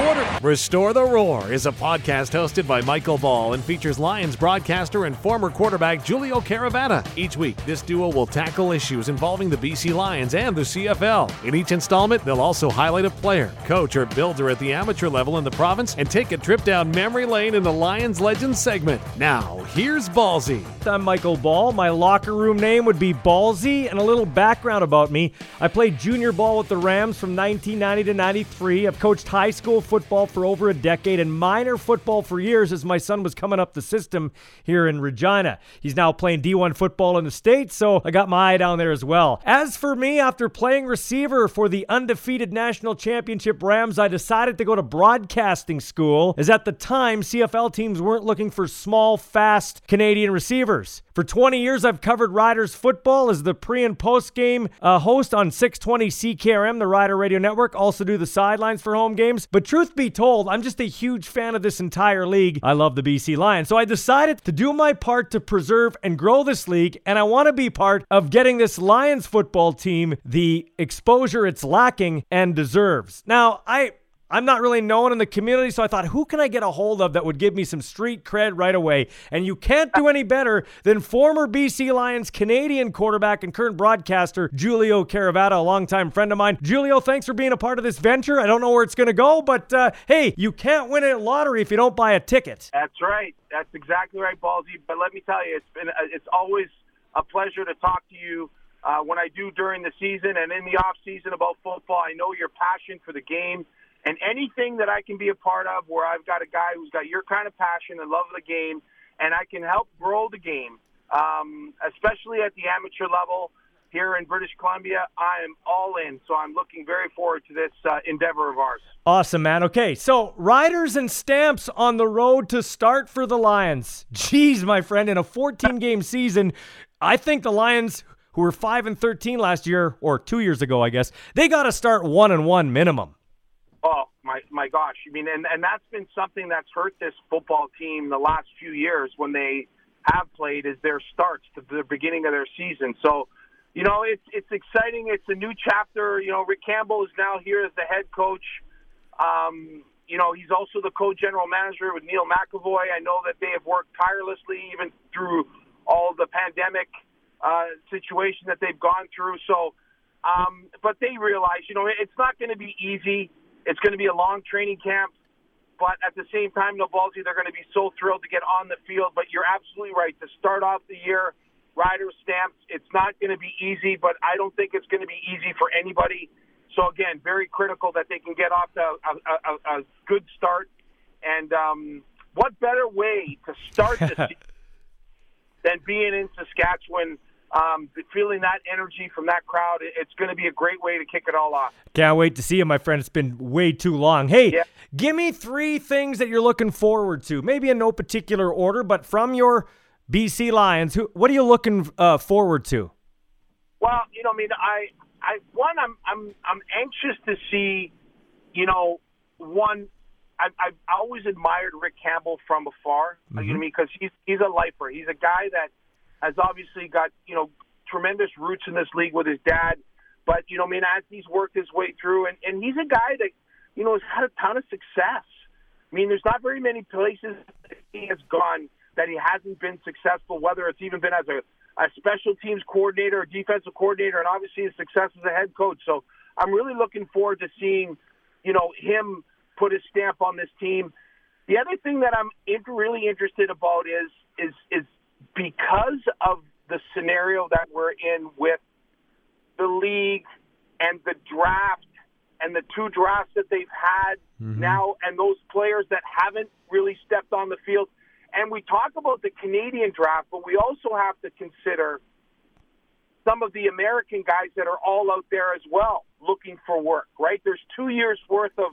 quarter. Restore the Roar is a podcast hosted by Michael Ball and features Lions broadcaster and former quarterback Giulio Caravatta. Each week, this duo will tackle issues involving the BC Lions and the CFL. In each installment, they'll also highlight a player, coach, or builder at the amateur level in the province and take a trip down memory lane in the Lions Legends segment. Now, here's Ballsy. I'm Michael Ball. My locker room name would be Ballsy, and a little background about me. I played junior ball with the Rams from 1990 to 93. I've coached high school football for over a decade and minor football for years as my son was coming up the system here in Regina. He's now playing D1 football in the States, so I got my eye down there as well. As for me, after playing receiver for the undefeated national championship Rams, I decided to go to broadcasting school, as at the time, CFL teams weren't looking for small, fast Canadian receivers. For 20 years, I've covered Riders football as the pre and post game uh, host on 620 CKRM, the Rider Radio Network. Also do the sidelines for home games. But truth be told, I'm just a huge fan of this entire league. I love the BC Lions. So I decided to do my part to preserve and grow this league, and I want to be part of getting this Lions football team the exposure it's lacking and deserves. Now, I I'm not really known in the community, so I thought, who can I get a hold of that would give me some street cred right away? And you can't do any better than former BC Lions Canadian quarterback and current broadcaster Giulio Caravatta, a longtime friend of mine. Giulio, thanks for being a part of this venture. I don't know where it's going to go, but uh, hey, you can't win a lottery if you don't buy a ticket. That's right. That's exactly right, Ballsy. But let me tell you, it's been it's always a pleasure to talk to you. Uh, when I do during the season and in the off season about football, I know your passion for the game and anything that I can be a part of where I've got a guy who's got your kind of passion and love of the game, and I can help grow the game, um, especially at the amateur level here in British Columbia, I am all in. So I'm looking very forward to this uh, endeavor of ours. Awesome, man. Okay, so riders and stamps on the road to start for the Lions. Jeez, my friend, in a 14 game season, I think the Lions, who were 5 and 13 last year, or two years ago, I guess, they got to start 1 and 1 minimum. Oh my my gosh! I mean, and and that's been something that's hurt this football team the last few years when they have played is their starts to the beginning of their season. So, you know, it's it's exciting. It's a new chapter. You know, Rick Campbell is now here as the head coach. Um, you know, he's also the co-general manager with Neil McEvoy. I know that they have worked tirelessly even through all the pandemic uh, situation that they've gone through. So, um, but they realize, you know, it's not going to be easy. It's going to be a long training camp, but at the same time, no Ballsy, they're going to be so thrilled to get on the field. But you're absolutely right. To start off the year, rider stamps, it's not going to be easy, but I don't think it's going to be easy for anybody. So again, very critical that they can get off to a, a, a good start. And um, what better way to start the season than being in Saskatchewan? Um, feeling that energy from that crowd, it's going to be a great way to kick it all off. Can't wait to see you, my friend. It's been way too long. Hey, yeah. give me three things that you're looking forward to. Maybe in no particular order, but from your BC Lions, who, what are you looking uh, forward to? Well, you know, I mean, I, I, one, I'm, I'm, I'm anxious to see, you know, one. I, I've always admired Rick Campbell from afar. Mm-hmm. You know what I mean? Because he's he's a lifer. He's a guy that has obviously got you know tremendous roots in this league with his dad. But you know, I mean, as he's worked his way through, and and he's a guy that you know has had a ton of success. I mean, there's not very many places he has gone that he hasn't been successful. Whether it's even been as a a special teams coordinator or defensive coordinator, and obviously his success as a head coach. So I'm really looking forward to seeing, you know, him put his stamp on this team. The other thing that I'm really interested about is is is because of the scenario that we're in with the league and the draft and the two drafts that they've had mm-hmm. now and those players that haven't really stepped on the field. And we talk about the Canadian draft, but we also have to consider some of the American guys that are all out there as well looking for work, right? There's two years worth of,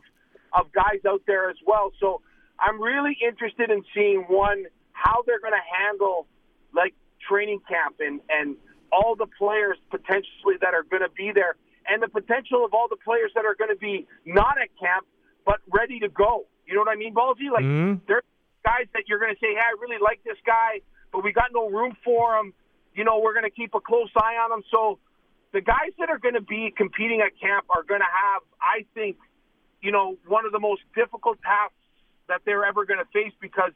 of guys out there as well. So I'm really interested in seeing one, how they're going to handle like training camp and and all the players potentially that are going to be there, and the potential of all the players that are going to be not at camp but ready to go. You know what I mean, Ballsy? Like Mhm. there's guys that you're going to say, "Hey, I really like this guy, but we got no room for him." You know, we're going to keep a close eye on him. So the guys that are going to be competing at camp are going to have, I think, you know, one of the most difficult tasks that they're ever going to face because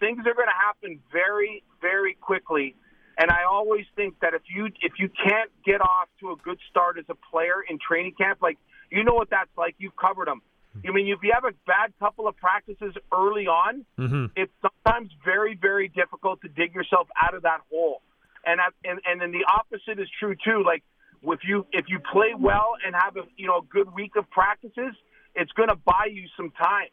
things are going to happen very, very quickly. And I always think that if you if you can't get off to a good start as a player in training camp, like you know what that's like, you've covered them. I mean, if you have a bad couple of practices early on, Mm-hmm. it's sometimes very, very difficult to dig yourself out of that hole. And that, and and then the opposite is true too. Like if you if you play well and have a you know a good week of practices, it's going to buy you some time,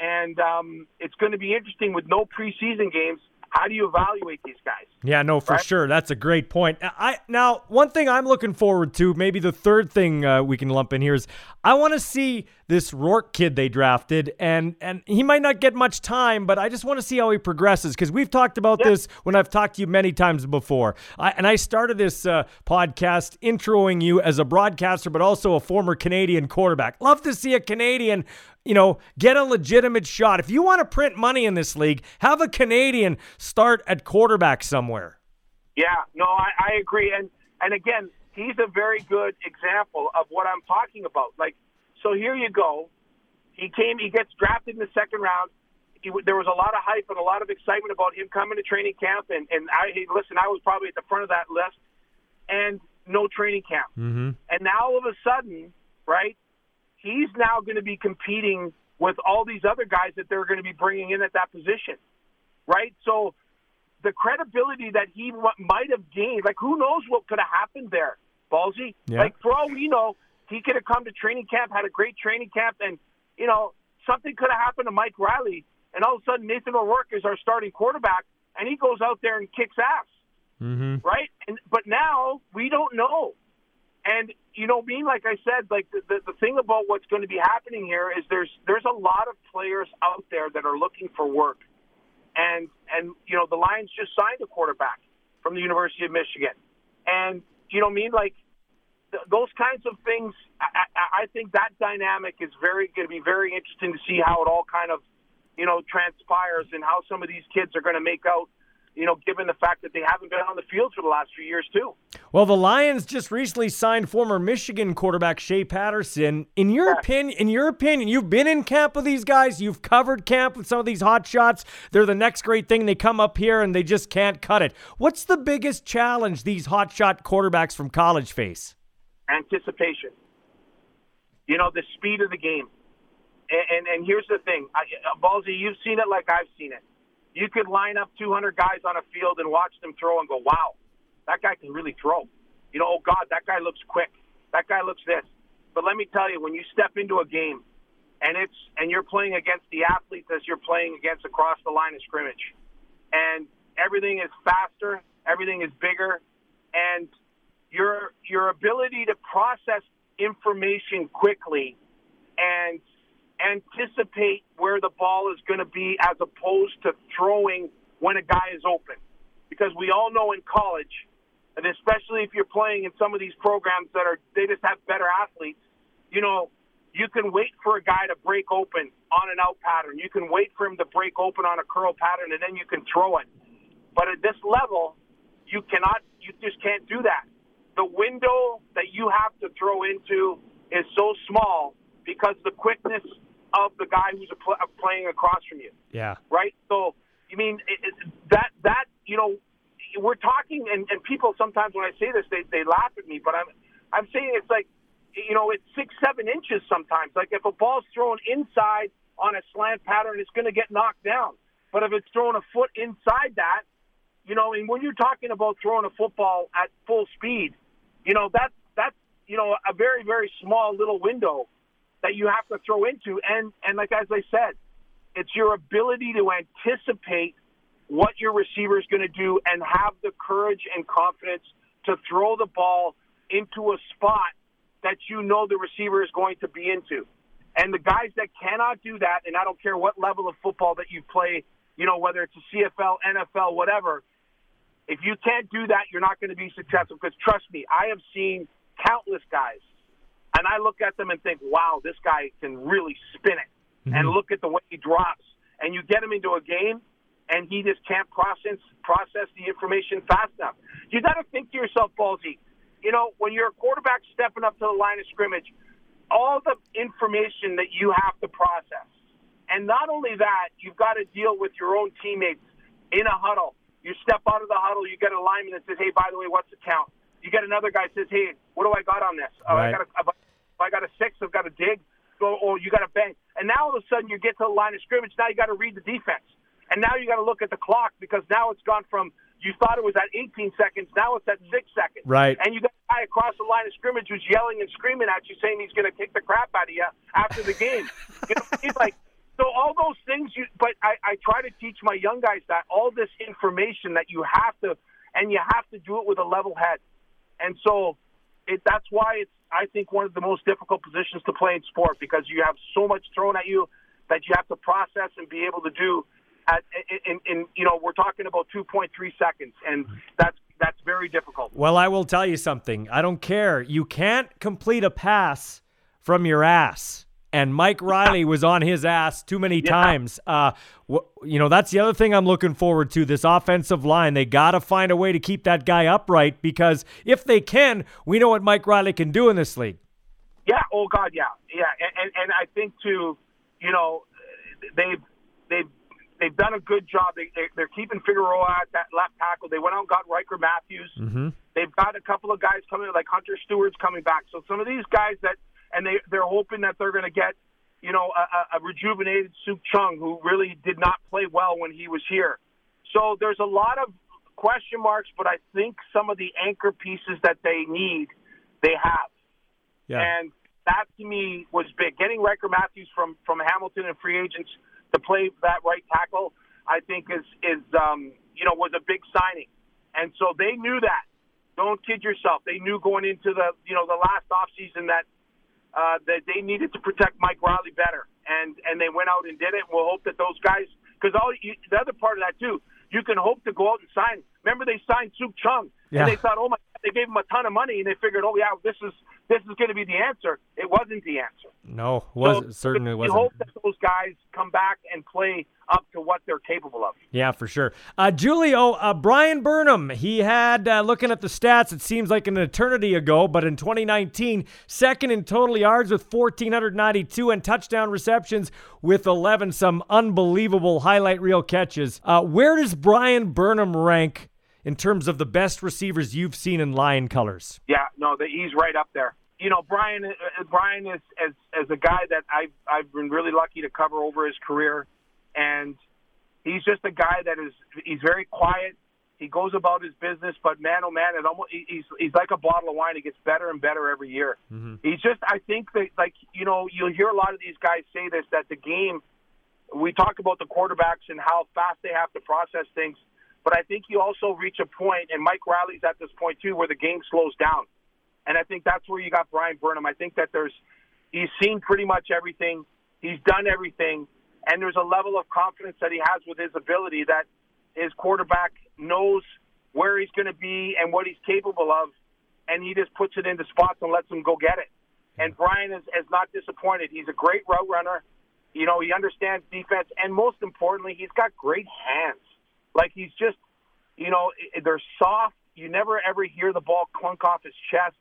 and um, it's going to be interesting with no preseason games. How do you evaluate these guys? Yeah, no, for Right? sure. That's a great point. I now one thing I'm looking forward to, maybe the third thing uh, we can lump in here is I want to see this Rourke kid they drafted, and and he might not get much time, but I just want to see how he progresses because we've talked about Yeah. this when I've talked to you many times before. I, and I started this uh, podcast introing you as a broadcaster, but also a former Canadian quarterback. Love to see a Canadian you know, get a legitimate shot. If you want to print money in this league, have a Canadian start at quarterback somewhere. Yeah, no, I, I agree. And and again, he's a very good example of what I'm talking about. Like, so here you go. He came. He gets drafted in the second round. He, there was a lot of hype and a lot of excitement about him coming to training camp. And and I hey, listen, I was probably at the front of that list. And no training camp. Mm-hmm. And now all of a sudden, right? He's now going to be competing with all these other guys that they're going to be bringing in at that position, right? So the credibility that he w- might have gained, like who knows what could have happened there, Ballsy? Yeah. Like for all we know, he could have come to training camp, had a great training camp, and you know something could have happened to Mike Reilly, and all of a sudden Nathan O'Rourke is our starting quarterback, and he goes out there and kicks ass Mm-hmm. right? And but now we don't know. And you know, me, like I said, like the, the the thing about what's going to be happening here is there's there's a lot of players out there that are looking for work, and and you know the Lions just signed a quarterback from the University of Michigan, and you know, what I mean, like th- those kinds of things. I, I, I think that dynamic is very going to be very interesting to see how it all kind of you know transpires and how some of these kids are going to make out. You know, given the fact that they haven't been on the field for the last few years too. Well, the Lions just recently signed former Michigan quarterback Shea Patterson. In your opinion, in your opinion, you've been in camp with these guys. You've covered camp with some of these hot shots. They're the next great thing. They come up here and they just can't cut it. What's the biggest challenge these hot shot quarterbacks from college face? anticipation. You know, the speed of the game. And and, and here's the thing, I, Ballsy, you've seen it like I've seen it. You could line up 200 guys on a field and watch them throw and go, "Wow, that guy can really throw." You know, oh God, that guy looks quick. That guy looks this. But let me tell you, when you step into a game and it's and you're playing against the athletes as you're playing against across the line of scrimmage, and everything is faster, everything is bigger, and your your ability to process information quickly and anticipate where the ball is going to be as opposed to throwing when a guy is open. Because we all know in college, and especially if you're playing in some of these programs that are they just have better athletes, you know, you can wait for a guy to break open on an out pattern. You can wait for him to break open on a curl pattern and then you can throw it. But at this level, you cannot you just can't do that. The window that you have to throw into is so small because the quickness of the guy who's a pl- playing across from you Yeah. right? So, you mean it, it, that that you know, we're talking, and, and people sometimes when I say this, they they laugh at me, but I'm I'm saying it's like, you know, it's six seven inches sometimes. Like if a ball's thrown inside on a slant pattern, it's going to get knocked down. But if it's thrown a foot inside that, you know, and when you're talking about throwing a football at full speed, you know that that's you know a very very small little window that you have to throw into, and and like as I said, it's your ability to anticipate what your receiver is going to do and have the courage and confidence to throw the ball into a spot that you know the receiver is going to be into. And the guys that cannot do that, and I don't care what level of football that you play, you know, whether it's a CFL, NFL, whatever, if you can't do that, you're not going to be successful. Because trust me, I have seen countless guys, and I look at them and think, wow, this guy can really spin it. and mm-hmm. look at the way he drops, and you get him into a game, and he just can't process process the information fast enough. You got to think to yourself, Ballsy. You know, when you're a quarterback stepping up to the line of scrimmage, all the information that you have to process, and not only that, you've got to deal with your own teammates in a huddle. You step out of the huddle, you get a lineman that says, "Hey, by the way, what's the count?" You get another guy says, "Hey, what do I got on this? Oh, I got a, got a six, I've got a dig, or, or you got a bang." And now all of a sudden, you get to the line of scrimmage. Now you got to read the defense, and now you got to look at the clock because now it's gone from you thought it was at 18 seconds, now it's at six seconds. Right. And you got a guy across the line of scrimmage who's yelling and screaming at you, saying he's going to kick the crap out of you after the game. you know, he's like, so all those things. You, but I, I try to teach my young guys that all this information that you have to, and you have to do it with a level head. And so, it, that's why it's I think one of the most difficult positions to play in sport because you have so much thrown at you that you have to process and be able to do. At, in, in you know we're talking about 2.3 seconds, and that's that's very difficult. Well, I will tell you something. I don't care. You can't complete a pass from your ass. And Mike Reilly was on his ass too many times. Uh, wh- you know, that's the other thing I'm looking forward to. This offensive line, they got to find a way to keep that guy upright because if they can, we know what Mike Reilly can do in this league. Yeah. Oh God. Yeah. Yeah. And and, and I think too, you know, they've they've they've done a good job. They, they they're keeping Figueroa at that left tackle. They went out and got Ryker Mathews. Mm-hmm. They've got a couple of guys coming, like Hunter Steward's coming back. So some of these guys that, and they they're hoping that they're going to get, you know, a, a rejuvenated Sukh Chungh who really did not play well when he was here. So there's a lot of question marks, but I think some of the anchor pieces that they need, they have. Yeah. And that to me was big. Getting Ryker Mathews from from Hamilton and free agents to play that right tackle, I think is is um, you know was a big signing. And so they knew that. Don't kid yourself. They knew going into the you know the last offseason that uh, that they needed to protect Mike Reilly better, and and they went out and did it. And we'll hope that those guys, because all you, the other part of that too, you can hope to go out and sign. Remember they signed Sukh Chungh, Yeah. and they thought, oh my, God, they gave him a ton of money, and they figured, oh yeah, this is this is going to be the answer. It wasn't the answer. No, was So certainly we wasn't. hope that those guys come back and play up to what they're capable of. Yeah, for sure. Uh, Giulio, uh, Bryan Burnham, he had, uh, looking at the stats, it seems like an eternity ago, but in 2019, second in total yards with 1,492 and touchdown receptions with 11, some unbelievable highlight reel catches. Uh, where does Bryan Burnham rank in terms of the best receivers you've seen in Lion colors? Yeah, no, the, he's right up there. You know, Bryan. Uh, Bryan is as as a guy that I've I've been really lucky to cover over his career, and he's just a guy that is he's very quiet. He goes about his business, but man, oh man, it almost he's he's like a bottle of wine. He gets better and better every year. He's just I think that like you know you'll hear a lot of these guys say this that the game. We talk about the quarterbacks and how fast they have to process things, but I think you also reach a point, and Mike Reilly's at this point too, where the game slows down. And I think that's where you got Bryan Burnham. I think that there's he's seen pretty much everything. He's done everything. And there's a level of confidence that he has with his ability that his quarterback knows where he's going to be and what he's capable of. And he just puts it into spots and lets him go get it. And Bryan is, is not disappointed. He's a great route runner. You know, he understands defense. And most importantly, he's got great hands. Like he's just, you know, they're soft. You never ever hear the ball clunk off his chest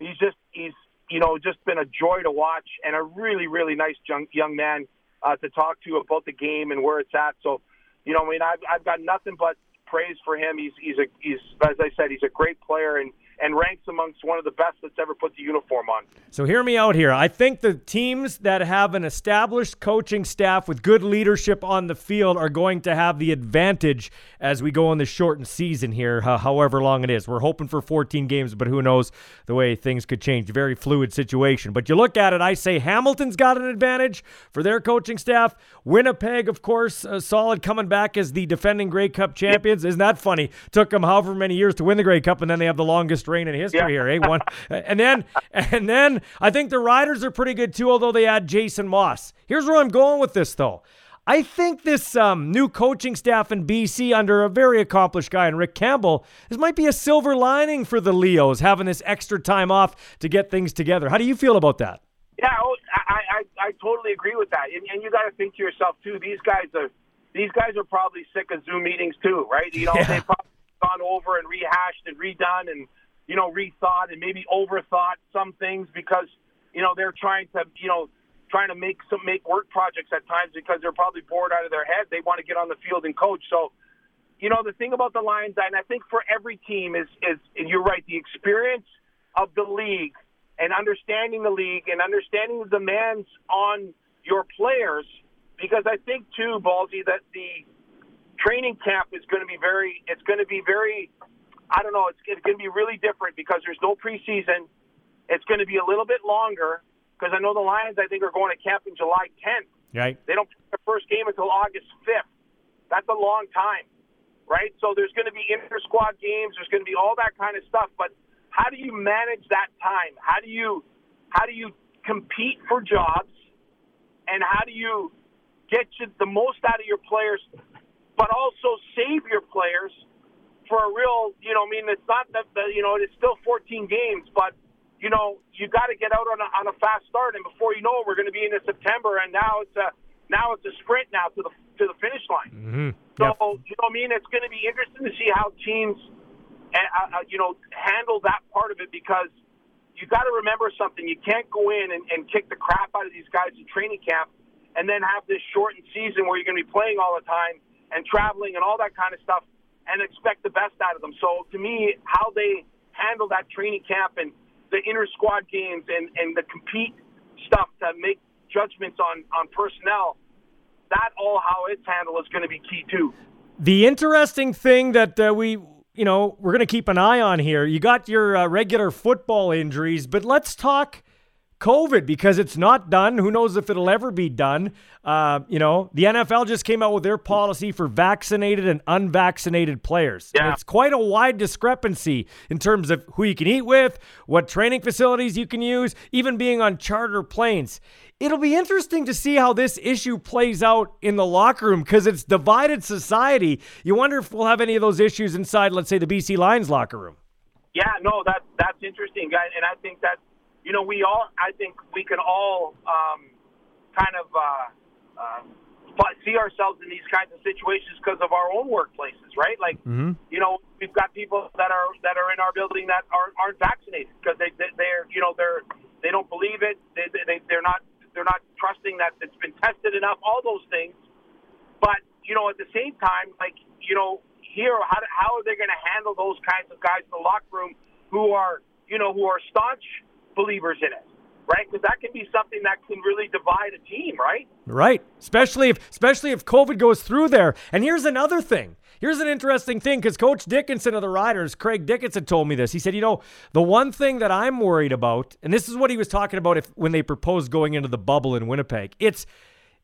he's just he's you know just been a joy to watch and a really really nice young young man uh, to talk to about the game and where it's at. So, you know, I mean, I've I've got nothing but praise for him. He's he's a he's as I said, he's a great player and and ranks amongst one of the best that's ever put the uniform on. So hear me out here. I think the teams that have an established coaching staff with good leadership on the field are going to have the advantage as we go in the shortened season here, uh, however long it is. We're hoping for 14 games, but who knows the way things could change. Very fluid situation. But you look at it, I say Hamilton's got an advantage for their coaching staff. Winnipeg, of course, uh, solid coming back as the defending Grey Cup champions. Isn't that funny? Took them however many years to win the Grey Cup, and then they have the longest reign in history Yeah. here, eh? One, and then and then I think the Riders are pretty good too, although they add Jason Maas. Here's where I'm going with this though. I think this um, new coaching staff in BC under a very accomplished guy in Rick Campbell, this might be a silver lining for the Leos having this extra time off to get things together. How do you feel about that? Yeah, oh, I, I I totally agree with that. And, and you got to think to yourself too. These guys are these guys are probably sick of Zoom meetings too, right? You know, Yeah. they've probably gone over and rehashed and redone and you know rethought and maybe overthought some things because you know they're trying to you know trying to make some make work projects at times because they're probably bored out of their head. They want to get on the field and coach. So you know, the thing about the Lions, and I think for every team is, is, and you're right, the experience of the league and understanding the league and understanding the demands on your players. Because I think too, Ballsy, that the training camp is going to be very, it's going to be very, I don't know, it's, it's going to be really different because there's no preseason. It's going to be a little bit longer because I know the Lions, I think, are going to camp in July 10th. Right. They don't play their first game until August 5th. That's a long time, right? So there's going to be inter squad games. There's going to be all that kind of stuff. But how do you manage that time? How do you how do you compete for jobs? And how do you get you the most out of your players, but also save your players for a real? You know, I mean, it's not that the, you know it's still 14 games, but you know you got to get out on a, on a fast start, and before you know it, we're going to be into September, and now it's a now it's a sprint now to the to the finish line. Mm-hmm. So Yep. you know, I mean, it's going to be interesting to see how teams, uh, uh, you know, handle that part of it because you got to remember something. You can't go in and, and kick the crap out of these guys in training camp, and then have this shortened season where you're going to be playing all the time and traveling and all that kind of stuff, and expect the best out of them. So to me, how they handle that training camp and the inner squad games and and the compete stuff to make judgments on on personnel that all how it's handled is going to be key too. The interesting thing that uh, we, you know, we're going to keep an eye on here. You got your uh, regular football injuries, but let's talk COVID because it's not done. Who knows if it'll ever be done? Uh, you know, the NFL just came out with their policy for vaccinated and unvaccinated players. And Yeah. it's quite a wide discrepancy in terms of who you can eat with, what training facilities you can use, even being on charter planes. It'll be interesting to see how this issue plays out in the locker room because it's divided society. You wonder if we'll have any of those issues inside, let's say, the BC Lions locker room. Yeah, no, that that's interesting, guys, and I think that you know we all I think we can all um, kind of uh, uh, see ourselves in these kinds of situations because of our own workplaces, right? Like you know we've got people that are that are in our building that aren't, aren't vaccinated because they, they they're you know they're they don't believe it. They, they they're not they're not trusting that it's been tested enough all those things. But you know, at the same time, like you know, here, how how are they going to handle those kinds of guys in the locker room who are you know who are staunch believers in it, right? Because that can be something that can really divide a team, right? Right. Especially if especially if COVID goes through there. And here's another thing. Here's an interesting thing because Coach Dickenson of the Riders, Craig Dickenson, told me this. He said, you know, the one thing that I'm worried about, and this is what he was talking about if when they proposed going into the bubble in Winnipeg, it's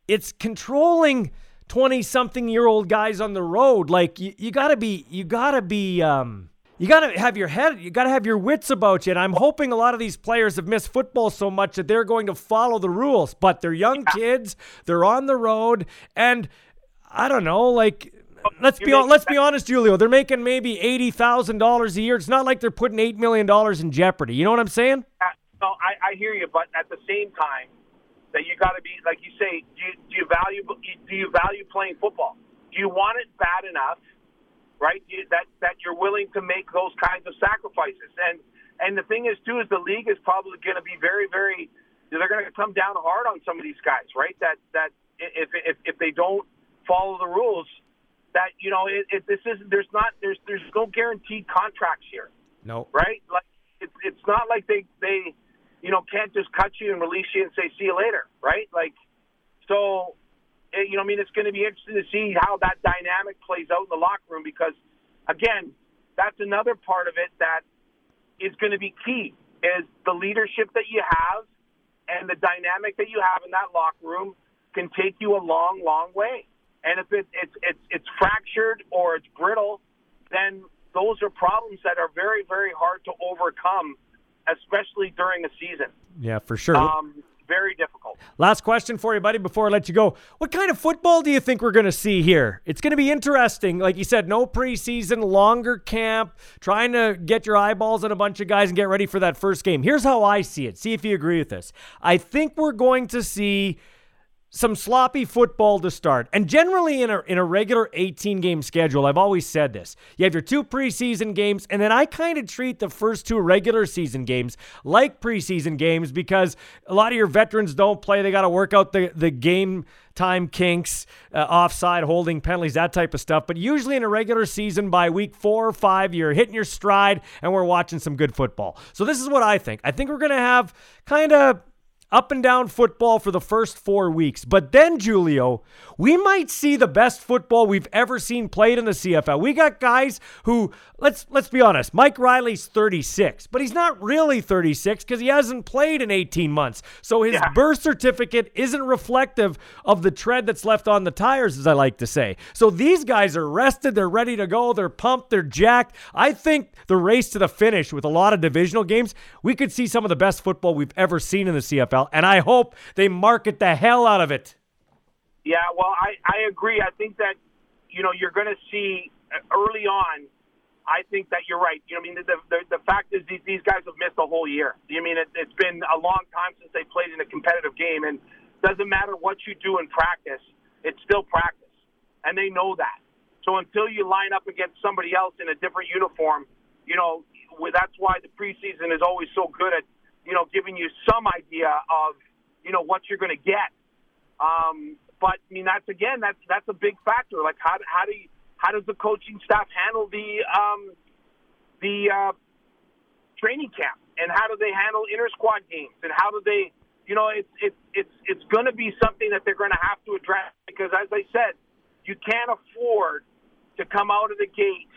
it's controlling 20 something year old guys on the road. Like you, you gotta be you gotta be um you gotta have your head you gotta have your wits about you. And I'm hoping a lot of these players have missed football so much that they're going to follow the rules. But they're young kids, they're on the road, and I don't know, like let's be on, let's be honest, Giulio. They're making maybe eighty thousand dollars a year. It's not like they're putting eight million dollars in jeopardy. You know what I'm saying? No, I, I hear you, but at the same time, that you got to be like you say. Do you, do you value do you value playing football? Do you want it bad enough, right? You, that that you're willing to make those kinds of sacrifices. And and the thing is too is the league is probably going to be very very. They're going to come down hard on some of these guys, right? That that if if if they don't follow the rules, that you know it, it this is there's not there's there's no guaranteed contracts here No. right? Like it's it's not like they they you know can't just cut you and release you and say see you later, right? Like so you know I mean it's going to be interesting to see how that dynamic plays out in the locker room because again that's another part of it that is going to be key is the leadership that you have and the dynamic that you have in that locker room can take you a long long way. And if it, it's it's it's fractured or it's brittle, then those are problems that are very very hard to overcome, especially during a season. Yeah, for sure. Um, very difficult. Last question for you, buddy, before I let you go. What kind of football do you think we're going to see here? It's going to be interesting. Like you said, no preseason, longer camp, trying to get your eyeballs on a bunch of guys and get ready for that first game. Here's how I see it. See if you agree with this. I think we're going to see some sloppy football to start. And generally in a in a regular 18 game schedule, I've always said this. You have your two preseason games and then I kind of treat the first two regular season games like preseason games because a lot of your veterans don't play. They got to work out the the game time kinks, uh, offside holding penalties, that type of stuff. But usually in a regular season, by week four or five, you're hitting your stride and we're watching some good football. So this is what I think. I think we're going to have kind of up and down football for the first four weeks. But then, Giulio, we might see the best football we've ever seen played in the CFL. We got guys who, let's let's be honest, Mike Reilly's 36, but he's not really 36 because he hasn't played in 18 months. So his yeah. birth certificate isn't reflective of the tread that's left on the tires, as I like to say. So these guys are rested, they're ready to go, they're pumped, they're jacked. I think the race to the finish with a lot of divisional games, we could see some of the best football we've ever seen in the CFL, and I hope they market the hell out of it. Yeah, well, I, I agree. I think that, you know, you're going to see uh, early on, I think that you're right. You know, I mean, the, the, the fact is these, these guys have missed a whole year. I mean, it, it's been a long time since they played in a competitive game, and doesn't matter what you do in practice, it's still practice, and they know that. So until you line up against somebody else in a different uniform, you know, that's why the preseason is always so good at, you know, giving you some idea of, you know, what you're going to get. Um, but I mean, that's again, that's that's a big factor. Like how how do you, how does the coaching staff handle the um, the uh, training camp, and how do they handle inter squad games, and how do they, you know, it's it's it's it's going to be something that they're going to have to address because, as I said, you can't afford to come out of the gate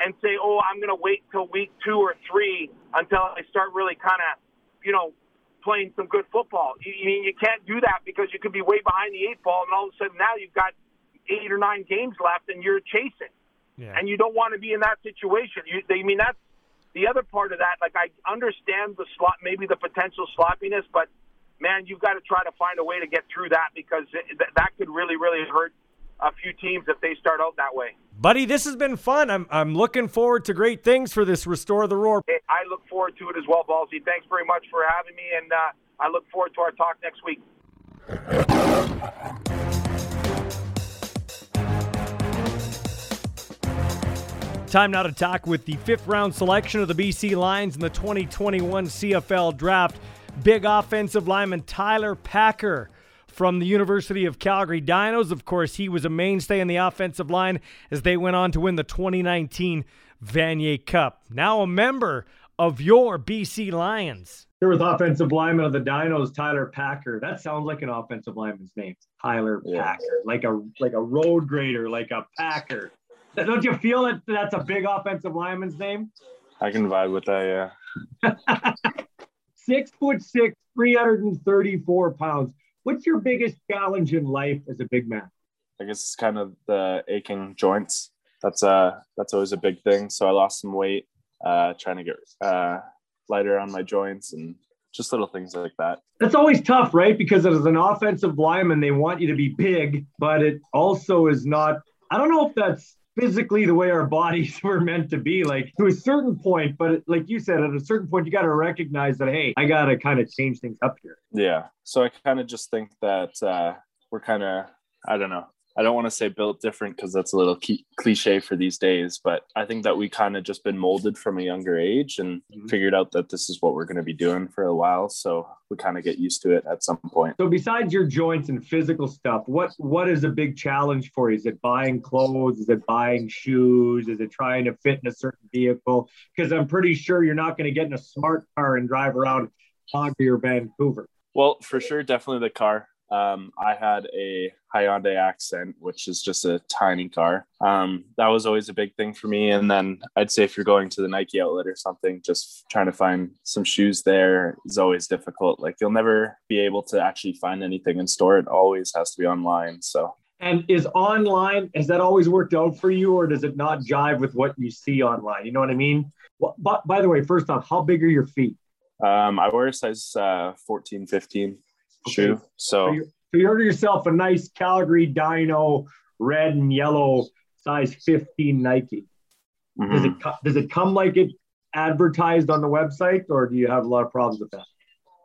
and say, oh, I'm going to wait till week two or three until I start really kind of, you know, playing some good football. You, you mean you can't do that because you could be way behind the eight ball, and all of a sudden now you've got eight or nine games left, and you're chasing, yeah. and you don't want to be in that situation. You, I mean that's the other part of that. Like I understand the slot, maybe the potential sloppiness, but man, you've got to try to find a way to get through that because that could really, really hurt a few teams if they start out that way. Buddy, this has been fun. I'm, I'm looking forward to great things for this Restore the Roar. Hey, I look forward to it as well, Ballsy. Thanks very much for having me, and uh, I look forward to our talk next week. Time now to talk with the fifth round selection of the BC Lions in the 2021 CFL draft. Big offensive lineman Tyler Packer from the University of Calgary Dinos. Of course, he was a mainstay in the offensive line as they went on to win the 2019 Vanier Cup. Now a member of your BC Lions. Here with offensive lineman of the Dinos, Tyler Packer. That sounds like an offensive lineman's name, Tyler yeah. Packer, like a like a road grader, like a Packer. Don't you feel that that's a big offensive lineman's name? I can vibe with that, yeah. six foot six, 334 pounds. What's your biggest challenge in life as a big man? I guess it's kind of the aching joints. That's uh that's always a big thing. So I lost some weight, uh, trying to get uh, lighter on my joints and just little things like that. That's always tough, right? Because as an offensive lineman, they want you to be big, but it also is not. I don't know if that's physically the way our bodies were meant to be like to a certain point but like you said at a certain point you got to recognize that hey i got to kind of change things up here. Yeah. So i kind of just think that uh we're kind of i don't know I don't want to say built different because that's a little key, cliche for these days, but I think that we kind of just been molded from a younger age and mm-hmm. figured out that this is what we're going to be doing for a while. So we kind of get used to it at some point. So besides your joints and physical stuff, what what is a big challenge for you? Is it buying clothes? Is it buying shoes? Is it trying to fit in a certain vehicle? Because I'm pretty sure you're not going to get in a smart car and drive around Calgary or Vancouver. Well, for sure, definitely the car. Um, I had a Hyundai Accent, which is just a tiny car. Um, that was always a big thing for me. And then I'd say if you're going to the Nike outlet or something, just trying to find some shoes there is always difficult. Like you'll never be able to actually find anything in store. It always has to be online. So. And is online, has that always worked out for you or does it not jive with what you see online? You know what I mean? Well, but by the way, first off, how big are your feet? Um, I wear a size uh, 14, 15. Shoe. So So you, so you order yourself a nice Calgary Dino red and yellow size 15 Nike. Does mhm. it does it come like it advertised on the website, or do you have a lot of problems with that?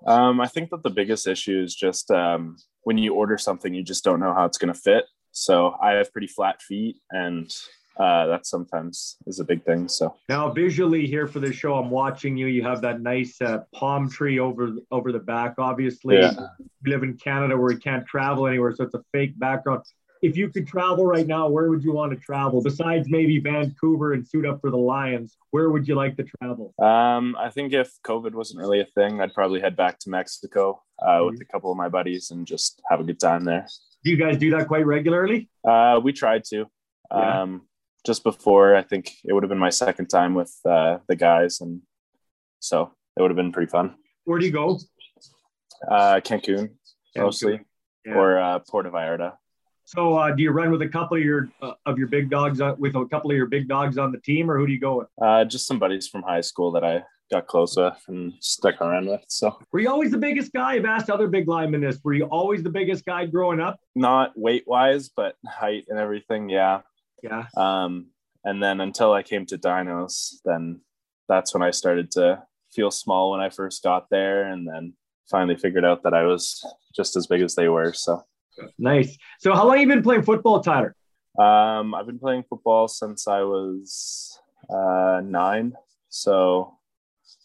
Um, I think that the biggest issue is just um, when you order something, you just don't know how it's going to fit. So I have pretty flat feet, and uh, that sometimes is a big thing. So Now, visually here for the show, I'm watching you. You have that nice uh, palm tree over over the back. Obviously, Yeah. we live in Canada where we can't travel anywhere, so it's a fake background. If you could travel right now, where would you want to travel? Besides maybe Vancouver and suit up for the Lions, where would you like to travel? um, I think if COVID wasn't really a thing, I'd probably head back to Mexico uh, with a couple of my buddies and just have a good time there. Do you guys do that quite regularly? Uh, we tried to. Yeah. Um, just before, I think it would have been my second time with uh, the guys, and so it would have been pretty fun. Where do you go? Uh, Cancun, mostly, Yeah. or uh, Puerto Vallarta. So, uh, do you run with a couple of your uh, of your big dogs uh, with a couple of your big dogs on the team, or who do you go with? Uh, just some buddies from high school that I got close with and stuck around with. So Were you always the biggest guy? I've asked other big linemen this. Were you always the biggest guy growing up? not weight wise, but height and everything. Yeah. Yeah. Um, and then until I came to Dinos, then that's when I started to feel small when I first got there, and then finally figured out that I was just as big as they were. So Nice. So, how long you been playing football, Tyler? um, I've been playing football since I was uh, nine, so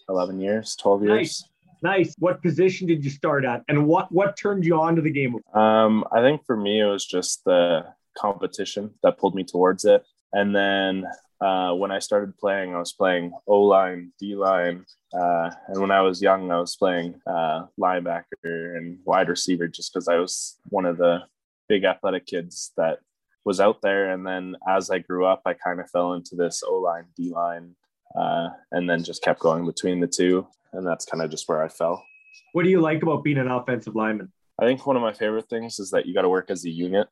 eleven years, twelve years. Nice. Nice. What position did you start at, and what what turned you on to the game? Um, I think for me, it was just the competition that pulled me towards it. And then uh, when I started playing, I was playing O line, D line. Uh, and when I was young, I was playing uh, linebacker and wide receiver just because I was one of the big athletic kids that was out there. And then as I grew up, I kind of fell into this O line, D line, uh, and then just kept going between the two. And that's kind of just where I fell. What do you like about being an offensive lineman? I think one of my favorite things is that you got to work as a unit.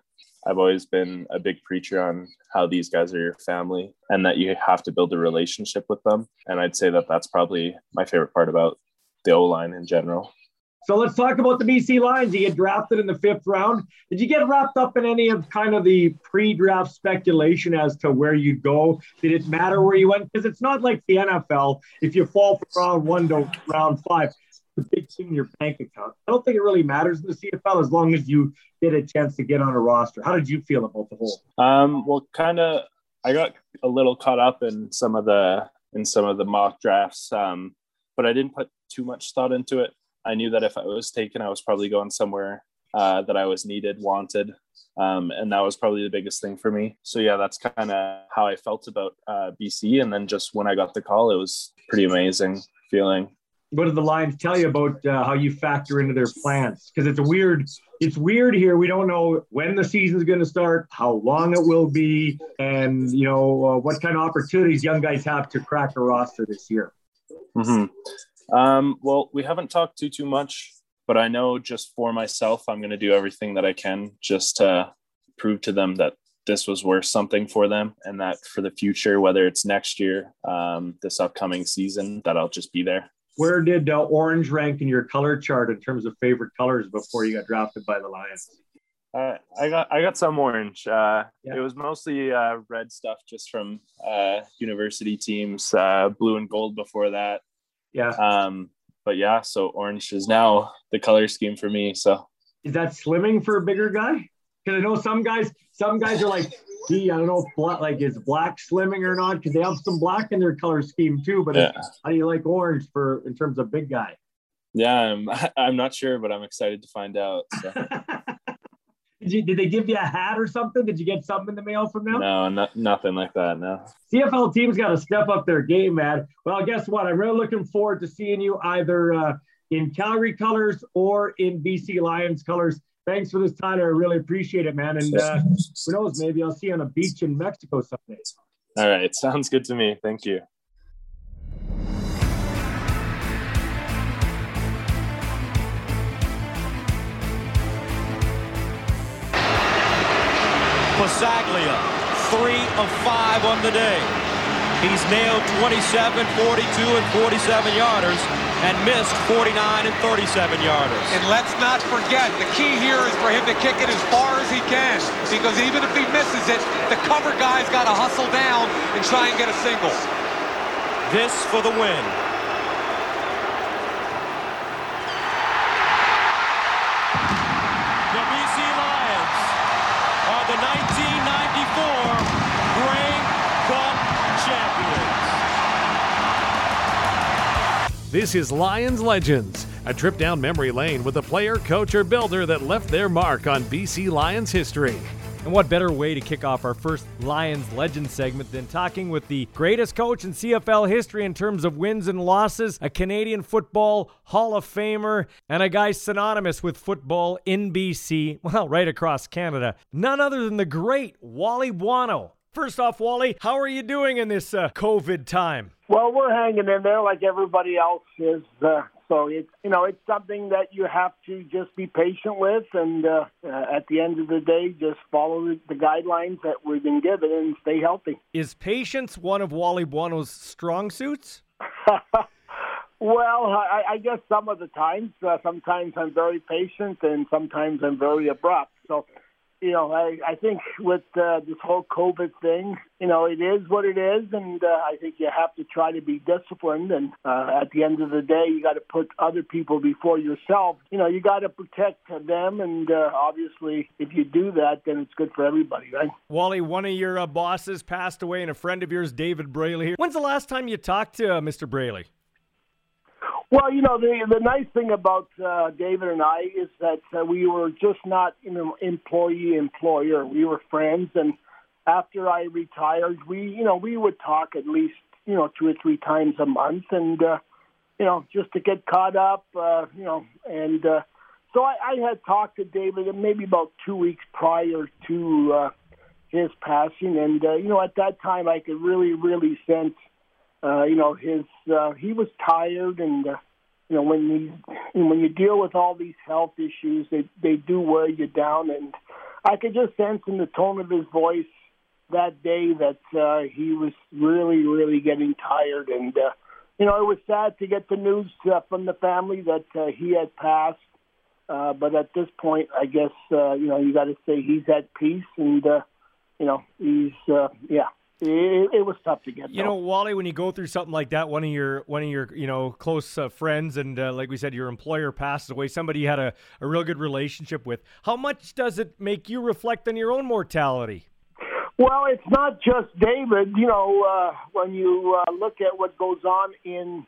I've always been a big preacher on how these guys are your family and that you have to build a relationship with them. And I'd say that that's probably my favorite part about the O line in general. So let's talk about the BC Lions. You get drafted in the fifth round. Did you get wrapped up in any of kind of the pre-draft speculation as to where you'd go? Did it matter where you went? Because it's not like the NFL. If you fall from round one to round five, the big thing in your bank account. I don't think it really matters in the CFL as long as you get a chance to get on a roster. How did you feel about the whole? Um, well, kind of, I got a little caught up in some of the in some of the mock drafts, um, but I didn't put too much thought into it. I knew that if I was taken, I was probably going somewhere uh, that I was needed, wanted, um, and that was probably the biggest thing for me. So yeah, that's kind of how I felt about uh, BC. And then just when I got the call, it was pretty amazing feeling. What did the Lions tell you about uh, how you factor into their plans? Because it's weird, it's weird here. We don't know when the season's going to start, how long it will be, and you know uh, what kind of opportunities young guys have to crack a roster this year. Mm-hmm. Um, well, we haven't talked too too much, but I know just for myself, I'm going to do everything that I can just to prove to them that this was worth something for them, and that for the future, whether it's next year, um, this upcoming season, that I'll just be there. Where did uh, orange rank in your color chart in terms of favorite colors before you got drafted by the Lions? Uh, I got I got some orange. Uh, Yeah. It was mostly uh, red stuff, just from uh, university teams. Uh, blue and gold before that. Yeah, Um, but yeah, so orange is now the color scheme for me. So is that slimming for a bigger guy? Because I know some guys, some guys are like, gee, I don't know if black, like is black slimming or not because they have some black in their color scheme too. But yeah, how do you like orange for in terms of big guy? yeah, I'm I'm not sure, but I'm excited to find out. So. did, you, did they give you a hat or something? Did you get something in the mail from them? No, not, nothing like that. No. CFL teams got to step up their game, man. Well, guess what? I'm really looking forward to seeing you either uh, in Calgary colors or in BC Lions colors. Thanks for this, Tyler. I really appreciate it, man. And uh, who knows? Maybe I'll see you on a beach in Mexico someday. All right, sounds good to me. Thank you. Passaglia, three of five on the day. He's nailed 27, 42, and 47 yarders. And missed 49 and 37 yarders. And let's not forget, the key here is for him to kick it as far as he can because even if he misses it, the cover guy's got to hustle down and try and get a single. This for the win. This is Lions Legends, a trip down memory lane with a player, coach, or builder that left their mark on BC Lions history. And what better way to kick off our first Lions Legend segment than talking with the greatest coach in CFL history in terms of wins and losses, a Canadian football Hall of Famer, and a guy synonymous with football in BC, well, right across Canada. None other than the great Wally Buono. First off, Wally, how are you doing in this uh, COVID time? Well, we're hanging in there like everybody else is. Uh, so it's you know it's something that you have to just be patient with, and uh, uh, at the end of the day, just follow the, the guidelines that we've been given and stay healthy. Is patience one of Wally Buono's strong suits? well, I, I guess some of the times. Uh, sometimes I'm very patient, and sometimes I'm very abrupt. So you know, I, I think with uh, this whole COVID thing, you know, it is what it is, and uh, I think you have to try to be disciplined. And uh, at the end of the day, you got to put other people before yourself. You know, you got to protect them, and uh, obviously, if you do that, then it's good for everybody, right? Wally, one of your uh, bosses passed away, and a friend of yours, David Braley. Here. When's the last time you talked to uh, Mr. Braley? Well, you know, the the nice thing about uh, David and I is that uh, we were just not know employee employer. We were friends, and after I retired, we you know we would talk at least you know two or three times a month, and uh, you know just to get caught up, uh, you know, and uh, so I, I had talked to David maybe about two weeks prior to uh, his passing, and uh, you know at that time I could really really sense uh, you know, his uh, he was tired, and uh, you know when you when you deal with all these health issues, they they do wear you down, and I could just sense in the tone of his voice that day that uh, he was really really getting tired, and uh, you know it was sad to get the news uh, from the family that uh, he had passed. Uh, but at this point, I guess uh, you know you got to say he's at peace, and uh, you know he's uh, yeah it, it, was tough to get. You know, Wally, when you go through something like that, one of your one of your you know close uh, friends, and uh, like we said, your employer passes away, somebody you had a, a real good relationship with. How much does it make you reflect on your own mortality? Well, it's not just David. You know, uh, when you uh, look at what goes on in,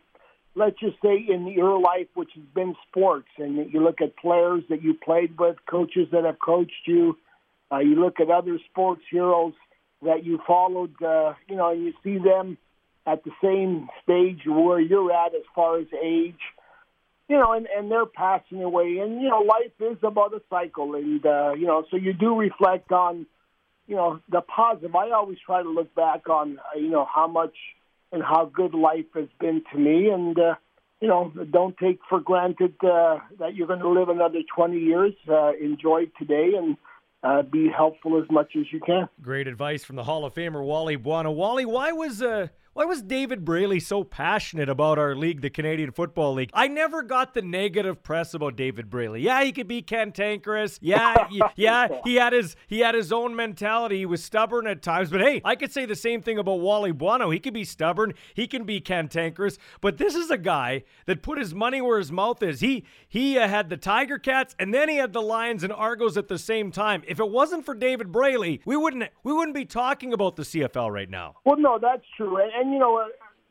let's just say, in your life, which has been sports, and you look at players that you played with, coaches that have coached you, uh, you look at other sports heroes that you followed, uh, you know, you see them at the same stage where you're at as far as age, you know, and, and they're passing away. And, you know, life is about a cycle. And, uh, you know, so you do reflect on, you know, the positive. I always try to look back on, uh, you know, how much and how good life has been to me. And, uh, you know, don't take for granted uh, that you're going to live another 20 years. Uh, enjoy today and, uh, be helpful as much as you can. Great advice from the Hall of Famer Wally Buono. Wally, why was uh, why was David Braley so passionate about our league, the Canadian Football League? I never got the negative press about David Braley. Yeah, he could be cantankerous. Yeah, yeah, he had his he had his own mentality. He was stubborn at times. But hey, I could say the same thing about Wally Buono. He can be stubborn. He can be cantankerous. But this is a guy that put his money where his mouth is. He he uh, had the Tiger Cats and then he had the Lions and Argos at the same time. If it wasn't for David Braley, we wouldn't we wouldn't be talking about the CFL right now. Well, no, that's true. And, and you know, uh,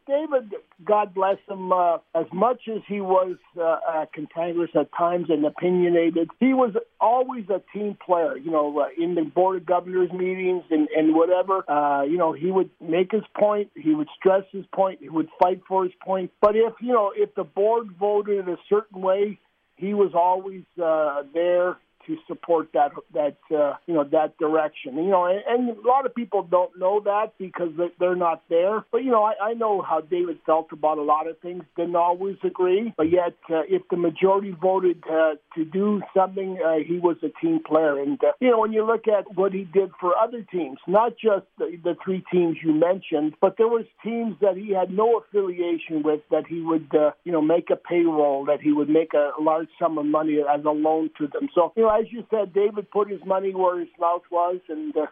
David, God bless him, uh, as much as he was uh, uh, cantankerous at times and opinionated, he was always a team player. You know, uh, in the board of governors meetings and, and whatever, uh, you know, he would make his point, he would stress his point, he would fight for his point. But if you know, if the board voted in a certain way, he was always uh, there to support that that uh, you know that direction. You know, and, and a lot of people don't know that because they're not there. But you know, I, I know how David felt about a lot of things. Didn't always agree, but yet uh, if the majority voted uh, to do something, uh, he was a team player. And uh, you know, when you look at what he did for other teams, not just the, the three teams you mentioned, but there was teams that he had no affiliation with that he would uh, you know make a payroll, that he would make a large sum of money as a loan to them. So you know, as you said, David put his money where his mouth was, and uh,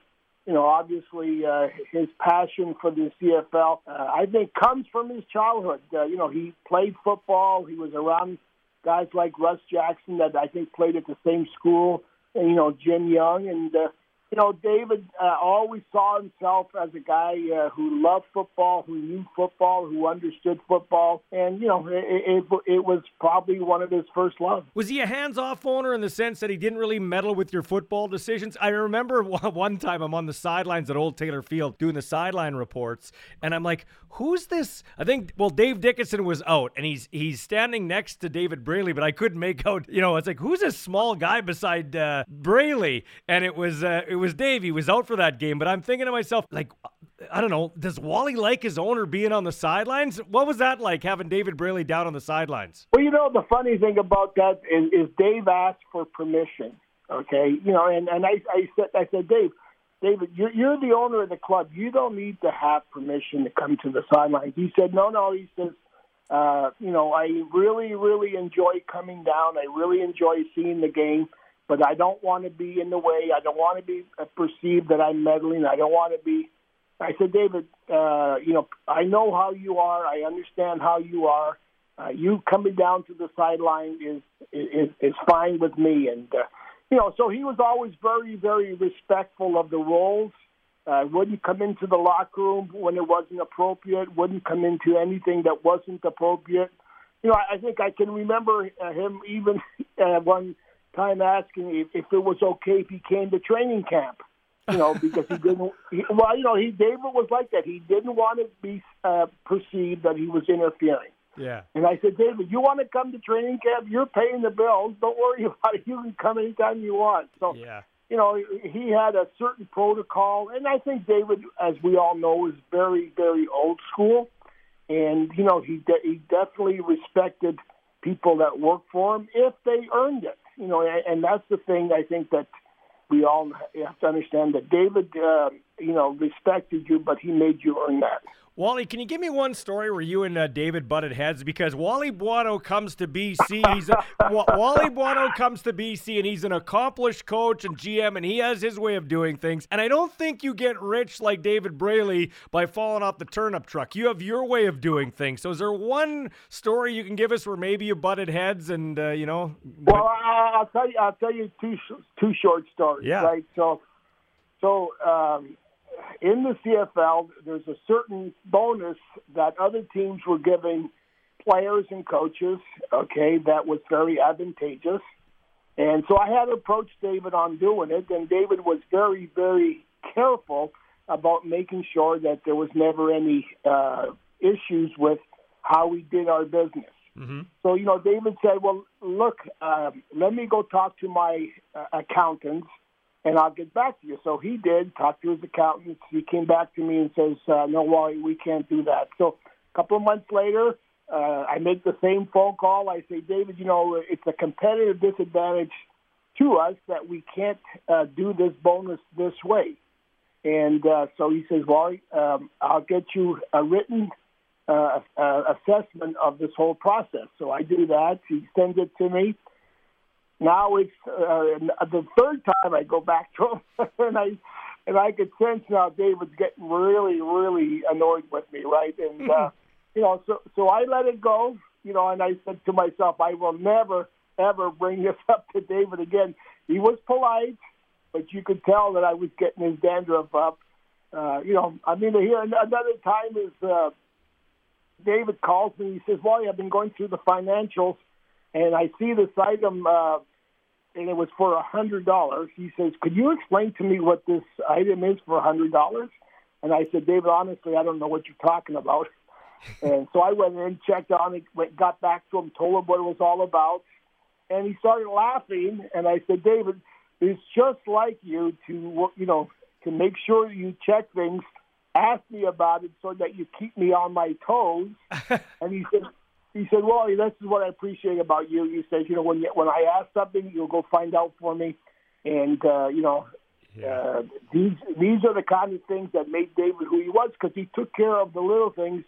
you know, obviously uh, his passion for the CFL, uh, I think, comes from his childhood. Uh, you know, he played football. He was around guys like Russ Jackson that I think played at the same school. And, you know, Jim Young, and uh, you know, David uh, always saw himself as a guy uh, who loved football, who knew football, who understood football, and you know, it, it, it was probably one of his first loves. Was he a hands-off owner in the sense that he didn't really meddle with your football decisions? I remember one time I'm on the sidelines at Old Taylor Field doing the sideline reports, and I'm like, "Who's this?" I think, well, Dave Dickenson was out, and he's he's standing next to David Braley, but I couldn't make out. You know, it's like, who's this small guy beside uh, Braley? And it was uh, was was Dave. He was out for that game. But I'm thinking to myself, like, I don't know, does Wally like his owner being on the sidelines? What was that like having David Braley down on the sidelines? Well, you know, the funny thing about that is, is Dave asked for permission. Okay, you know, and and I I said I said Dave. David, you're, you're the owner of the club. You don't need to have permission to come to the sidelines. He said, no, no. He says, uh, you know, I really, really enjoy coming down. I really enjoy seeing the game but I don't want to be in the way. I don't want to be perceived that I'm meddling. I don't want to be. I said, David, uh, you know, I know how you are. I understand how you are. Uh, you coming down to the sideline is is is fine with me, and uh, you know, so he was always very, very respectful of the roles. Uh, wouldn't come into the locker room when it wasn't appropriate. Wouldn't come into anything that wasn't appropriate. You know, I, I think I can remember uh, him even uh, when time asking if, if it was okay if he came to training camp. You know, because he didn't. He, well, you know, he David was like that. He didn't want to be uh, perceived that he was interfering. Yeah. And I said, David, you want to come to training camp? You're paying the bills. Don't worry about it. You can come anytime you want. So, yeah. you know, he had a certain protocol, and I think David, as we all know, is very, very old school, and you know, he de- he definitely respected people that worked for him if they earned it you know, and that's the thing I think that we all have to understand that David, uh, you know, respected you, but he made you earn that. Wally, can you give me one story where you and uh, David butted heads? Because Wally Buono comes to BC. He's a, Wally Buono comes to BC, and he's an accomplished coach and GM, and he has his way of doing things. And I don't think you get rich like David Braley by falling off the turnip truck. You have your way of doing things. So, is there one story you can give us where maybe you butted heads, and uh, you know? Well, I'll tell you. I'll tell you two two short stories. Yeah. Right. So, so. Um, in the CFL, there's a certain bonus that other teams were giving players and coaches, okay, that was very advantageous. And so I had approached David on doing it, and David was very, very careful about making sure that there was never any uh, issues with how we did our business. Mm-hmm. So, you know, David said, well, look, um, let me go talk to my uh, accountants and I'll get back to you. So he did talk to his accountants. He came back to me and says, uh, "No, Wally, we can't do that." So a couple of months later, uh, I make the same phone call. I say, David, you know, it's a competitive disadvantage to us that we can't uh, do this bonus this way. And uh, so he says, Wally, um, I'll get you a written uh, uh, assessment of this whole process. So I do that. He sends it to me now it's uh, the third time I go back to him, and I and I could sense now David's getting really, really annoyed with me, right? And uh, you know, so so I let it go, you know, and I said to myself, I will never ever bring this up to David again. He was polite, but you could tell that I was getting his dandruff up. Uh, you know, I mean, here another time is uh, David calls me. He says, "Well, I've been going through the financials." And I see this item, uh, and it was for a hundred dollars. He says, "Could you explain to me what this item is for a hundred dollars?" And I said, "David, honestly, I don't know what you're talking about." and so I went in, checked on it, went, got back to him, told him what it was all about, And he started laughing, and I said, David, it's just like you to, you know, to make sure you check things. Ask me about it so that you keep me on my toes. and he said, he said, "Well, this is what I appreciate about you." He says, "You know, when you, when I ask something, you'll go find out for me, and uh, you know, yeah. uh, these these are the kind of things that made David who he was because he took care of the little things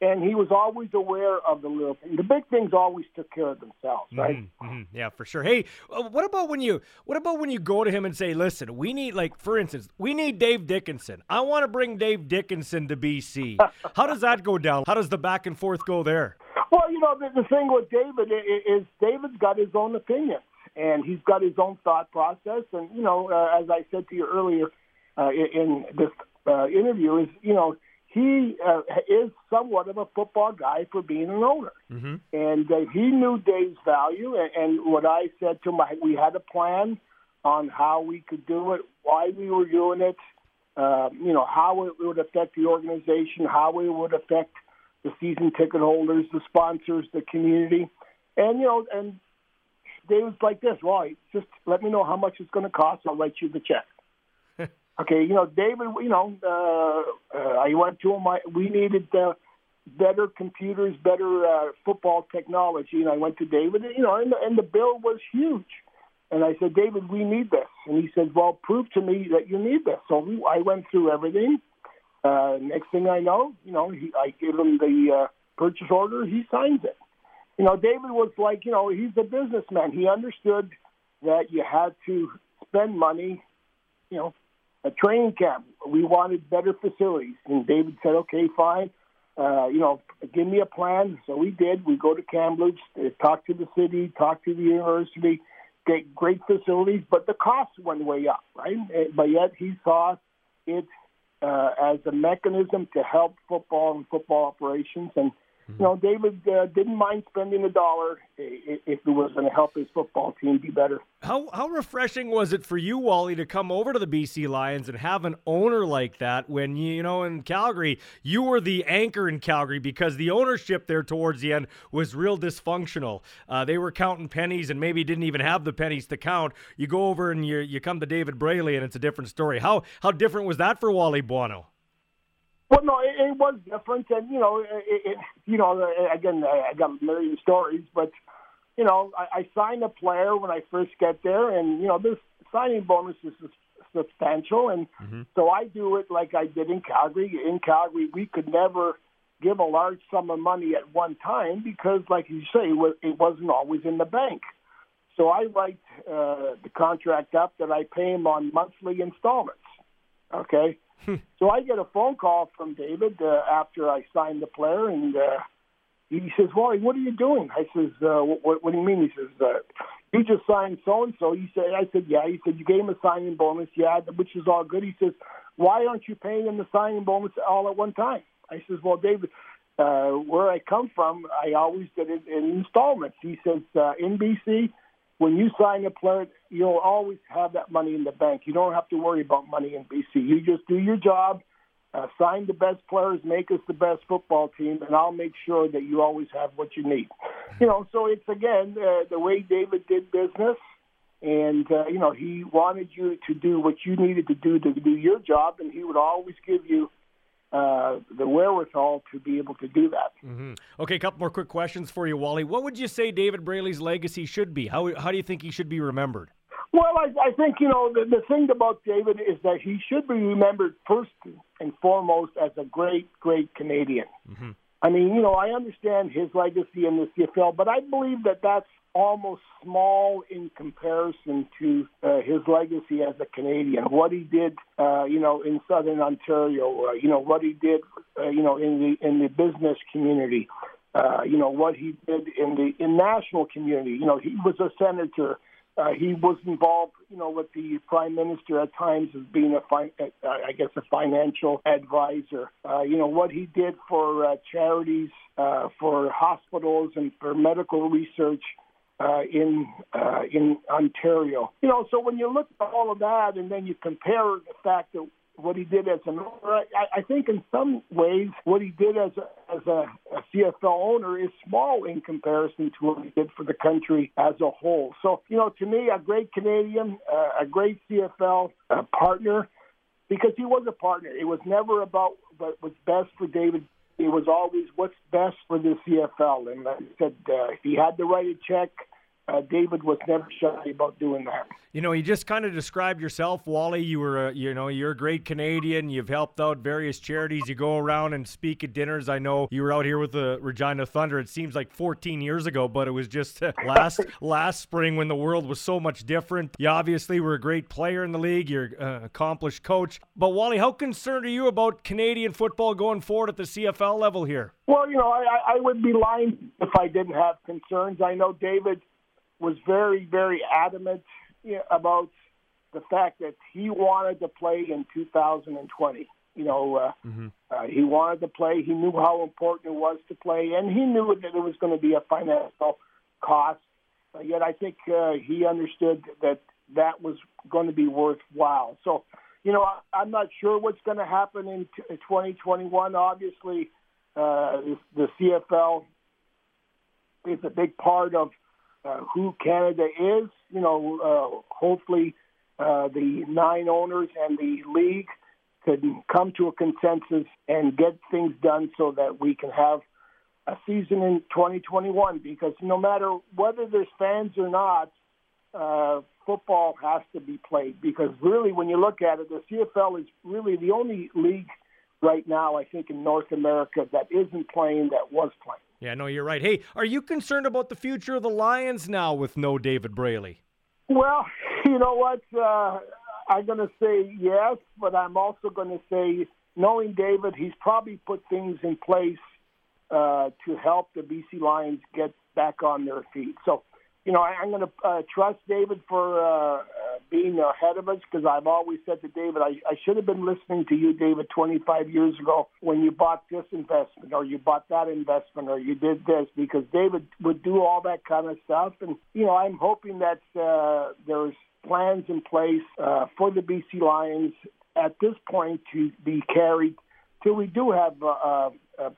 and he was always aware of the little things. The big things always took care of themselves, right? Mm-hmm, mm-hmm. Yeah, for sure. Hey, uh, what about when you what about when you go to him and say, "Listen, we need like for instance, we need Dave Dickenson. I want to bring Dave Dickenson to BC." How does that go down? How does the back and forth go there? Well, you know, the, the thing with David is, is David's got his own opinion and he's got his own thought process. And you know, uh, as I said to you earlier uh, in this uh, interview, is you know he uh, is somewhat of a football guy for being an owner, mm-hmm. and uh, he knew Dave's value. And, and what I said to him, we had a plan on how we could do it, why we were doing it, uh, you know, how it would affect the organization, how it would affect the season ticket holders, the sponsors, the community, and you know, and David's like this. Well, just let me know how much it's going to cost. I'll write you the check. Okay, you know, David, you know, uh, uh, I went to him. I, we needed uh, better computers, better uh, football technology, and I went to David. You know, and the, and the bill was huge. And I said, David, we need this. And he said, Well, prove to me that you need this. So I went through everything. Uh, next thing I know, you know, he, I give him the uh, purchase order. He signs it. You know, David was like, you know, he's a businessman. He understood that you had to spend money, you know, a training camp. We wanted better facilities. And David said, okay, fine. Uh, you know, give me a plan. So we did. We go to Kamloops, uh, talk to the city, talk to the university, get great facilities, but the costs went way up, right? But yet he saw it uh, as a mechanism to help football and football operations. And Mm-hmm. You know, David uh, didn't mind spending a dollar if it was going to help his football team be better. How how refreshing was it for you, Wally, to come over to the BC Lions and have an owner like that? When you, you know in Calgary, you were the anchor in Calgary because the ownership there towards the end was real dysfunctional. Uh, they were counting pennies and maybe didn't even have the pennies to count. You go over and you you come to David Braley and it's a different story. How how different was that for Wally Buono? Well, no, it, it was different, and you know, it, it, you know, again, I got a million stories, but you know, I, I signed a player when I first get there, and you know, this signing bonus is substantial, and mm-hmm. so I do it like I did in Calgary. In Calgary, we could never give a large sum of money at one time because, like you say, it wasn't always in the bank. So I write uh, the contract up that I pay him on monthly installments. Okay. so I get a phone call from David uh, after I signed the player, and uh, he says, "Wally, what are you doing?" I says, uh, what, "What do you mean?" He says, uh, "You just signed so and so." He said, "I said, yeah." He said, "You gave him a signing bonus, yeah, which is all good." He says, "Why aren't you paying him the signing bonus all at one time?" I says, "Well, David." Uh, where I come from, I always did it in installments. He says, uh, in BC, when you sign a player, you'll always have that money in the bank. You don't have to worry about money in BC. You just do your job, uh, sign the best players, make us the best football team, and I'll make sure that you always have what you need. You know, so it's again uh, the way David did business, and uh, you know he wanted you to do what you needed to do to do your job, and he would always give you uh, the wherewithal to be able to do that. Mm-hmm. Okay, a couple more quick questions for you, Wally. What would you say David Braley's legacy should be? How, how do you think he should be remembered? Well, I, I think, you know, the, the thing about David is that he should be remembered first and foremost as a great, great Canadian. Mm-hmm. I mean, you know, I understand his legacy in the CFL, but I believe that that's almost small in comparison to uh, his legacy as a Canadian. What he did, uh, you know, in Southern Ontario, uh, you know, what he did, uh, you know, in the in the business community, uh, you know, what he did in the in national community. You know, he was a senator. Uh, he was involved, you know, with the prime minister at times as being a, fi- uh, I guess, a financial advisor. Uh, you know what he did for uh, charities, uh, for hospitals, and for medical research uh, in uh, in Ontario. You know, so when you look at all of that, and then you compare the fact that what he did as an owner. I, I think in some ways what he did as a, as a, a CFL owner is small in comparison to what he did for the country as a whole. So, you know, to me, a great Canadian, uh, a great CFL uh, partner, because he was a partner. It was never about what was best for David. It was always what's best for the CFL. And I said, uh, he had to write a check – uh, David was never shy about doing that. You know, you just kind of described yourself, Wally. You were, a, you know, you're a great Canadian. You've helped out various charities. You go around and speak at dinners. I know you were out here with the Regina Thunder. It seems like 14 years ago, but it was just uh, last last spring when the world was so much different. You obviously were a great player in the league. You're an uh, accomplished coach. But Wally, how concerned are you about Canadian football going forward at the CFL level here? Well, you know, I, I would be lying if I didn't have concerns. I know David was very, very adamant about the fact that he wanted to play in 2020. You know, uh, mm-hmm. uh, he wanted to play. He knew how important it was to play, and he knew that it was going to be a financial cost. Uh, yet, I think uh, he understood that that was going to be worthwhile. So, you know, I, I'm not sure what's going to happen in t- 2021. Obviously, uh, the CFL is a big part of uh, who Canada is. You know, uh, hopefully uh, the nine owners and the league could come to a consensus and get things done so that we can have a season in 2021. Because no matter whether there's fans or not, uh, football has to be played. Because really, when you look at it, the CFL is really the only league right now, I think, in North America that isn't playing that was playing. Yeah, no, you're right. Hey, are you concerned about the future of the Lions now with no David Braley? Well, you know what? Uh, I'm going to say yes, but I'm also going to say, knowing David, he's probably put things in place uh, to help the BC Lions get back on their feet. So you know, I, I'm going to uh, trust David for uh, uh, being ahead of us because I've always said to David, I, I should have been listening to you, David, 25 years ago when you bought this investment or you bought that investment or you did this because David would do all that kind of stuff. And, you know, I'm hoping that uh, there's plans in place uh, for the BC Lions at this point to be carried till we do have uh, uh, uh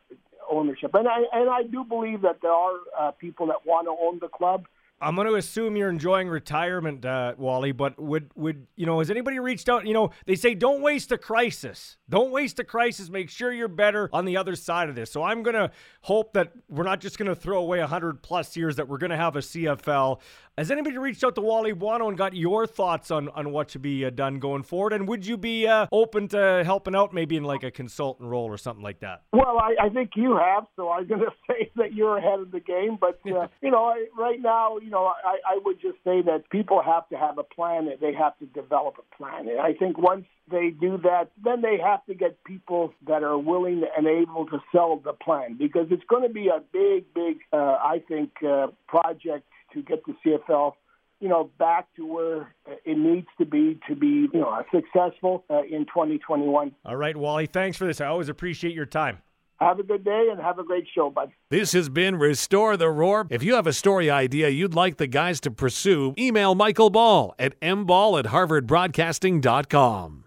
ownership. And I and I do believe that there are uh, people that want to own the club. I'm going to assume you're enjoying retirement, uh, Wally. But would would you know? Has anybody reached out? You know, they say don't waste a crisis. Don't waste a crisis. Make sure you're better on the other side of this. So I'm going to hope that we're not just going to throw away 100 plus years. That we're going to have a CFL. Has anybody reached out to Wally Buono and got your thoughts on on what should be uh, done going forward? And would you be uh, open to helping out, maybe in like a consultant role or something like that? Well, I, I think you have. So I'm going to say that you're ahead of the game. But uh, you know, I, right now you know, I, I would just say that people have to have a plan. That they have to develop a plan. And I think once they do that, then they have to get people that are willing and able to sell the plan because it's going to be a big, big, uh, I think, uh, project to get the CFL you know, back to where it needs to be to be, you know, successful uh, in 2021. All right, Wally, thanks for this. I always appreciate your time. Have a good day and have a great show, bud. This has been Restore the Roar. If you have a story idea you'd like the guys to pursue, email Michael Ball at mball at harvardbroadcasting.com.